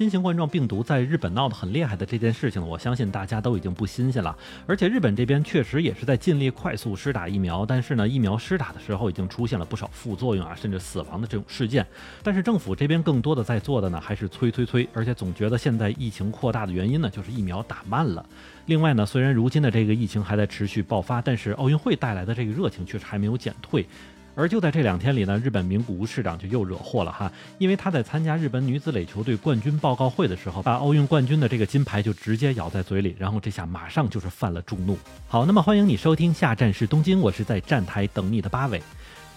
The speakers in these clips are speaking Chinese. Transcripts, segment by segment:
新型冠状病毒在日本闹得很厉害的这件事情，我相信大家都已经不新鲜了。而且日本这边确实也是在尽力快速施打疫苗，但是呢，疫苗施打的时候已经出现了不少副作用啊，甚至死亡的这种事件。但是政府这边更多的在做的呢，还是催催催，而且总觉得现在疫情扩大的原因呢，就是疫苗打慢了。另外呢，虽然如今的这个疫情还在持续爆发，但是奥运会带来的这个热情确实还没有减退。而就在这两天里呢，日本名古屋市长就又惹祸了哈，因为他在参加日本女子垒球队冠军报告会的时候，把奥运冠军的这个金牌就直接咬在嘴里，然后这下马上就是犯了众怒。好，那么欢迎你收听下站是东京，我是在站台等你的八尾。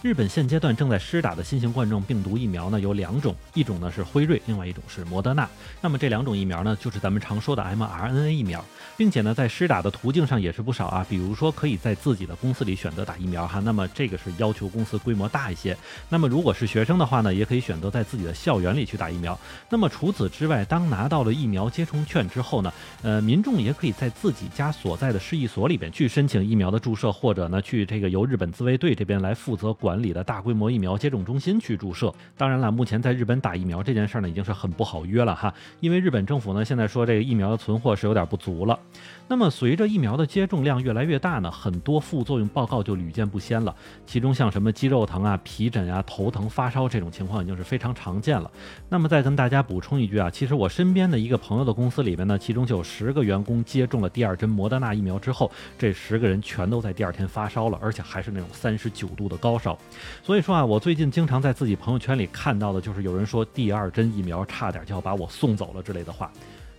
日本现阶段正在施打的新型冠状病毒疫苗呢有两种，一种呢是辉瑞，另外一种是莫德纳。那么这两种疫苗呢，就是咱们常说的 mRNA 疫苗，并且呢在施打的途径上也是不少啊，比如说可以在自己的公司里选择打疫苗哈，那么这个是要求公司规模大一些。那么如果是学生的话呢，也可以选择在自己的校园里去打疫苗。那么除此之外，当拿到了疫苗接种券之后呢，呃，民众也可以在自己家所在的市役所里边去申请疫苗的注射，或者呢去这个由日本自卫队这边来负责管。管理的大规模疫苗接种中心去注射。当然了，目前在日本打疫苗这件事呢，已经是很不好约了哈，因为日本政府呢现在说这个疫苗的存货是有点不足了。那么随着疫苗的接种量越来越大呢，很多副作用报告就屡见不鲜了。其中像什么肌肉疼啊、皮疹啊、头疼、发烧这种情况已经是非常常见了。那么再跟大家补充一句啊，其实我身边的一个朋友的公司里面呢，其中就有十个员工接种了第二针摩德纳疫苗之后，这十个人全都在第二天发烧了，而且还是那种三十九度的高烧。所以说啊，我最近经常在自己朋友圈里看到的，就是有人说第二针疫苗差点就要把我送走了之类的话。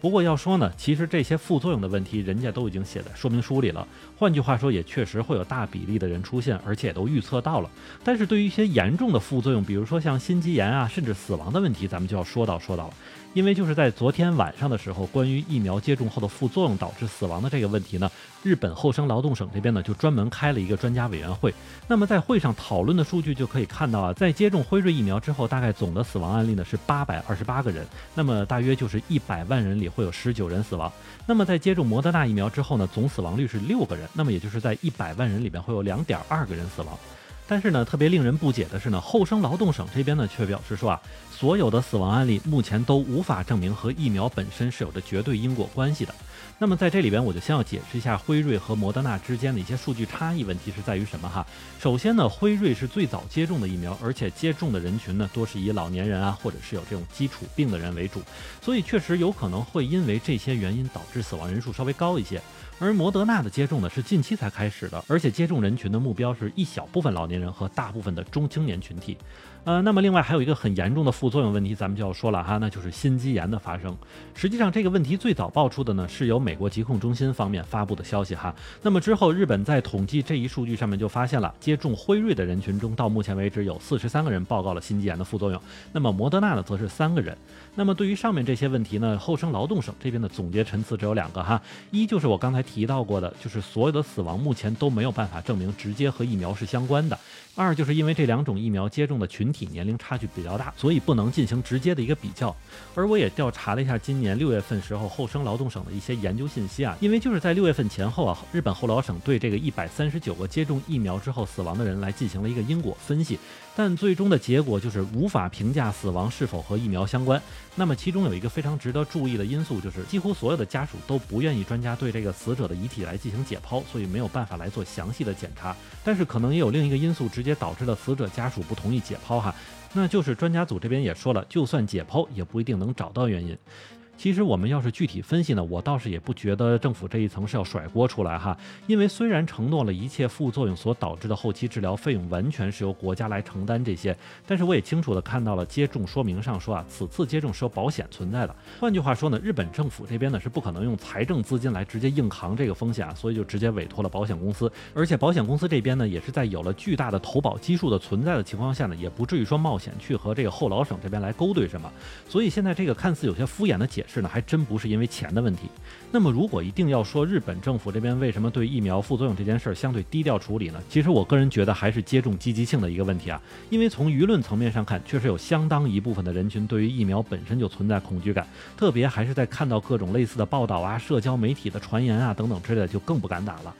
不过要说呢，其实这些副作用的问题，人家都已经写在说明书里了。换句话说，也确实会有大比例的人出现，而且也都预测到了。但是对于一些严重的副作用，比如说像心肌炎啊，甚至死亡的问题，咱们就要说到说到了。因为就是在昨天晚上的时候，关于疫苗接种后的副作用导致死亡的这个问题呢，日本厚生劳动省这边呢就专门开了一个专家委员会。那么在会上讨论的数据就可以看到啊，在接种辉瑞疫苗之后，大概总的死亡案例呢是八百二十八个人，那么大约就是一百万人里会有十九人死亡。那么在接种摩德纳疫苗之后呢，总死亡率是六个人，那么也就是在一百万人里边会有两点二个人死亡。但是呢，特别令人不解的是呢，厚生劳动省这边呢却表示说啊，所有的死亡案例目前都无法证明和疫苗本身是有着绝对因果关系的。那么在这里边，我就先要解释一下辉瑞和摩德纳之间的一些数据差异问题是在于什么哈。首先呢，辉瑞是最早接种的疫苗，而且接种的人群呢多是以老年人啊，或者是有这种基础病的人为主，所以确实有可能会因为这些原因导致死亡人数稍微高一些。而摩德纳的接种呢是近期才开始的，而且接种人群的目标是一小部分老年人和大部分的中青年群体。呃，那么另外还有一个很严重的副作用问题，咱们就要说了哈，那就是心肌炎的发生。实际上这个问题最早爆出的呢是由美国疾控中心方面发布的消息哈。那么之后日本在统计这一数据上面就发现了，接种辉瑞的人群中到目前为止有四十三个人报告了心肌炎的副作用，那么摩德纳呢则是三个人。那么对于上面这些问题呢，厚生劳动省这边的总结陈词只有两个哈，一就是我刚才提到过的，就是所有的死亡目前都没有办法证明直接和疫苗是相关的；二就是因为这两种疫苗接种的群体年龄差距比较大，所以不能进行直接的一个比较。而我也调查了一下今年六月份时候厚生劳动省的一些研究信息啊，因为就是在六月份前后啊，日本厚劳省对这个一百三十九个接种疫苗之后死亡的人来进行了一个因果分析，但最终的结果就是无法评价死亡是否和疫苗相关。那么其中有一个非常值得注意的因素，就是几乎所有的家属都不愿意专家对这个死者的遗体来进行解剖，所以没有办法来做详细的检查。但是可能也有另一个因素直接导致了死者家属不同意解剖哈，那就是专家组这边也说了，就算解剖也不一定能找到原因。其实我们要是具体分析呢，我倒是也不觉得政府这一层是要甩锅出来哈，因为虽然承诺了一切副作用所导致的后期治疗费用完全是由国家来承担这些，但是我也清楚的看到了接种说明上说啊，此次接种是有保险存在的。换句话说呢，日本政府这边呢是不可能用财政资金来直接硬扛这个风险啊，所以就直接委托了保险公司，而且保险公司这边呢也是在有了巨大的投保基数的存在的情况下呢，也不至于说冒险去和这个后老省这边来勾兑什么，所以现在这个看似有些敷衍的解。是呢，还真不是因为钱的问题。那么，如果一定要说日本政府这边为什么对疫苗副作用这件事儿相对低调处理呢？其实我个人觉得还是接种积极性的一个问题啊。因为从舆论层面上看，确实有相当一部分的人群对于疫苗本身就存在恐惧感，特别还是在看到各种类似的报道啊、社交媒体的传言啊等等之类的，就更不敢打了。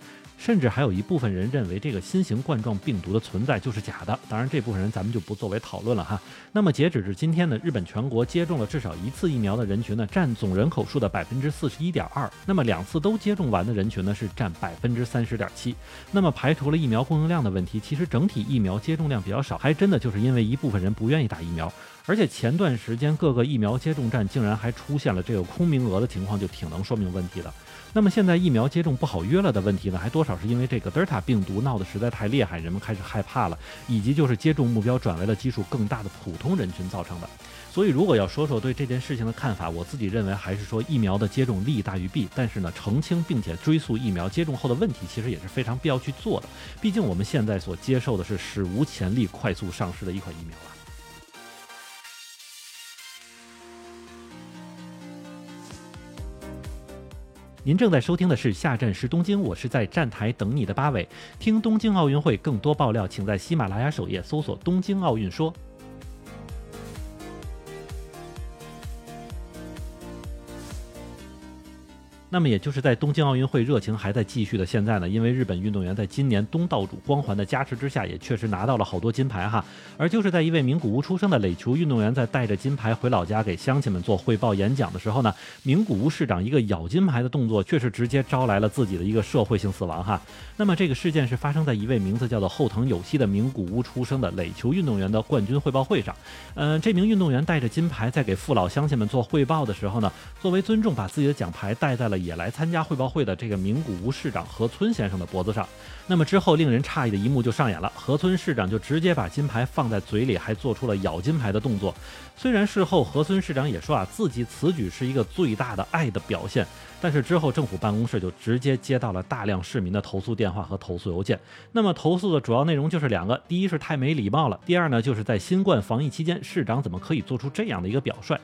甚至还有一部分人认为这个新型冠状病毒的存在就是假的。当然，这部分人咱们就不作为讨论了哈。那么截止至今天呢，日本全国接种了至少一次疫苗的人群呢，占总人口数的百分之四十一点二。那么两次都接种完的人群呢，是占百分之三十点七。那么排除了疫苗供应量的问题，其实整体疫苗接种量比较少，还真的就是因为一部分人不愿意打疫苗。而且前段时间各个疫苗接种站竟然还出现了这个空名额的情况，就挺能说明问题的。那么现在疫苗接种不好约了的问题呢，还多少是因为这个德尔塔病毒闹得实在太厉害，人们开始害怕了，以及就是接种目标转为了基数更大的普通人群造成的。所以如果要说说对这件事情的看法，我自己认为还是说疫苗的接种利大于弊。但是呢，澄清并且追溯疫苗接种后的问题，其实也是非常必要去做的。毕竟我们现在所接受的是史无前例快速上市的一款疫苗啊。您正在收听的是《下站是东京》，我是在站台等你的八尾。听东京奥运会更多爆料，请在喜马拉雅首页搜索“东京奥运说”。那么，也就是在东京奥运会热情还在继续的现在呢，因为日本运动员在今年东道主光环的加持之下，也确实拿到了好多金牌哈。而就是在一位名古屋出生的垒球运动员在带着金牌回老家给乡亲们做汇报演讲的时候呢，名古屋市长一个咬金牌的动作，却是直接招来了自己的一个社会性死亡哈。那么这个事件是发生在一位名字叫做后藤有希的名古屋出生的垒球运动员的冠军汇报会上。嗯，这名运动员带着金牌在给父老乡亲们做汇报的时候呢，作为尊重，把自己的奖牌戴在了。也来参加汇报会的这个名古屋市长河村先生的脖子上，那么之后令人诧异的一幕就上演了，河村市长就直接把金牌放在嘴里，还做出了咬金牌的动作。虽然事后河村市长也说啊，自己此举是一个最大的爱的表现。但是之后，政府办公室就直接接到了大量市民的投诉电话和投诉邮件。那么投诉的主要内容就是两个：第一是太没礼貌了；第二呢，就是在新冠防疫期间，市长怎么可以做出这样的一个表率？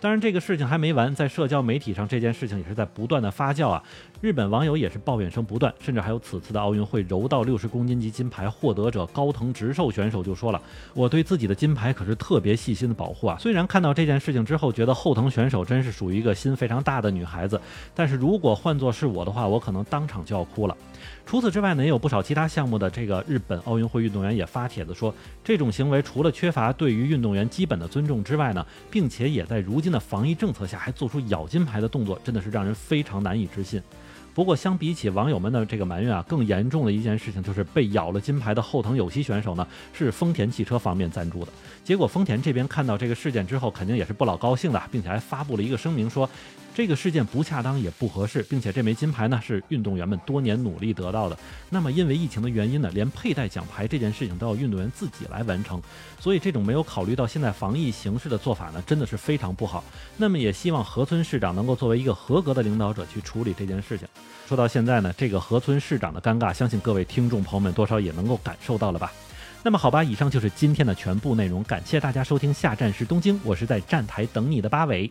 当然，这个事情还没完，在社交媒体上，这件事情也是在不断的发酵啊。日本网友也是抱怨声不断，甚至还有此次的奥运会柔道六十公斤级金牌获得者高藤直寿选手就说了：“我对自己的金牌可是特别细心的保护啊。”虽然看到这件事情之后，觉得后藤选手真是属于一个心非常大的女孩子，但。是如果换作是我的话，我可能当场就要哭了。除此之外呢，也有不少其他项目的这个日本奥运会运动员也发帖子说，这种行为除了缺乏对于运动员基本的尊重之外呢，并且也在如今的防疫政策下还做出咬金牌的动作，真的是让人非常难以置信。不过，相比起网友们的这个埋怨啊，更严重的一件事情就是被咬了金牌的后藤有希选手呢，是丰田汽车方面赞助的。结果，丰田这边看到这个事件之后，肯定也是不老高兴的，并且还发布了一个声明说，这个事件不恰当也不合适，并且这枚金牌呢是运动员们多年努力得到的。那么，因为疫情的原因呢，连佩戴奖牌这件事情都要运动员自己来完成，所以这种没有考虑到现在防疫形势的做法呢，真的是非常不好。那么，也希望河村市长能够作为一个合格的领导者去处理这件事情。说到现在呢，这个河村市长的尴尬，相信各位听众朋友们多少也能够感受到了吧？那么好吧，以上就是今天的全部内容，感谢大家收听，下站是东京，我是在站台等你的八尾。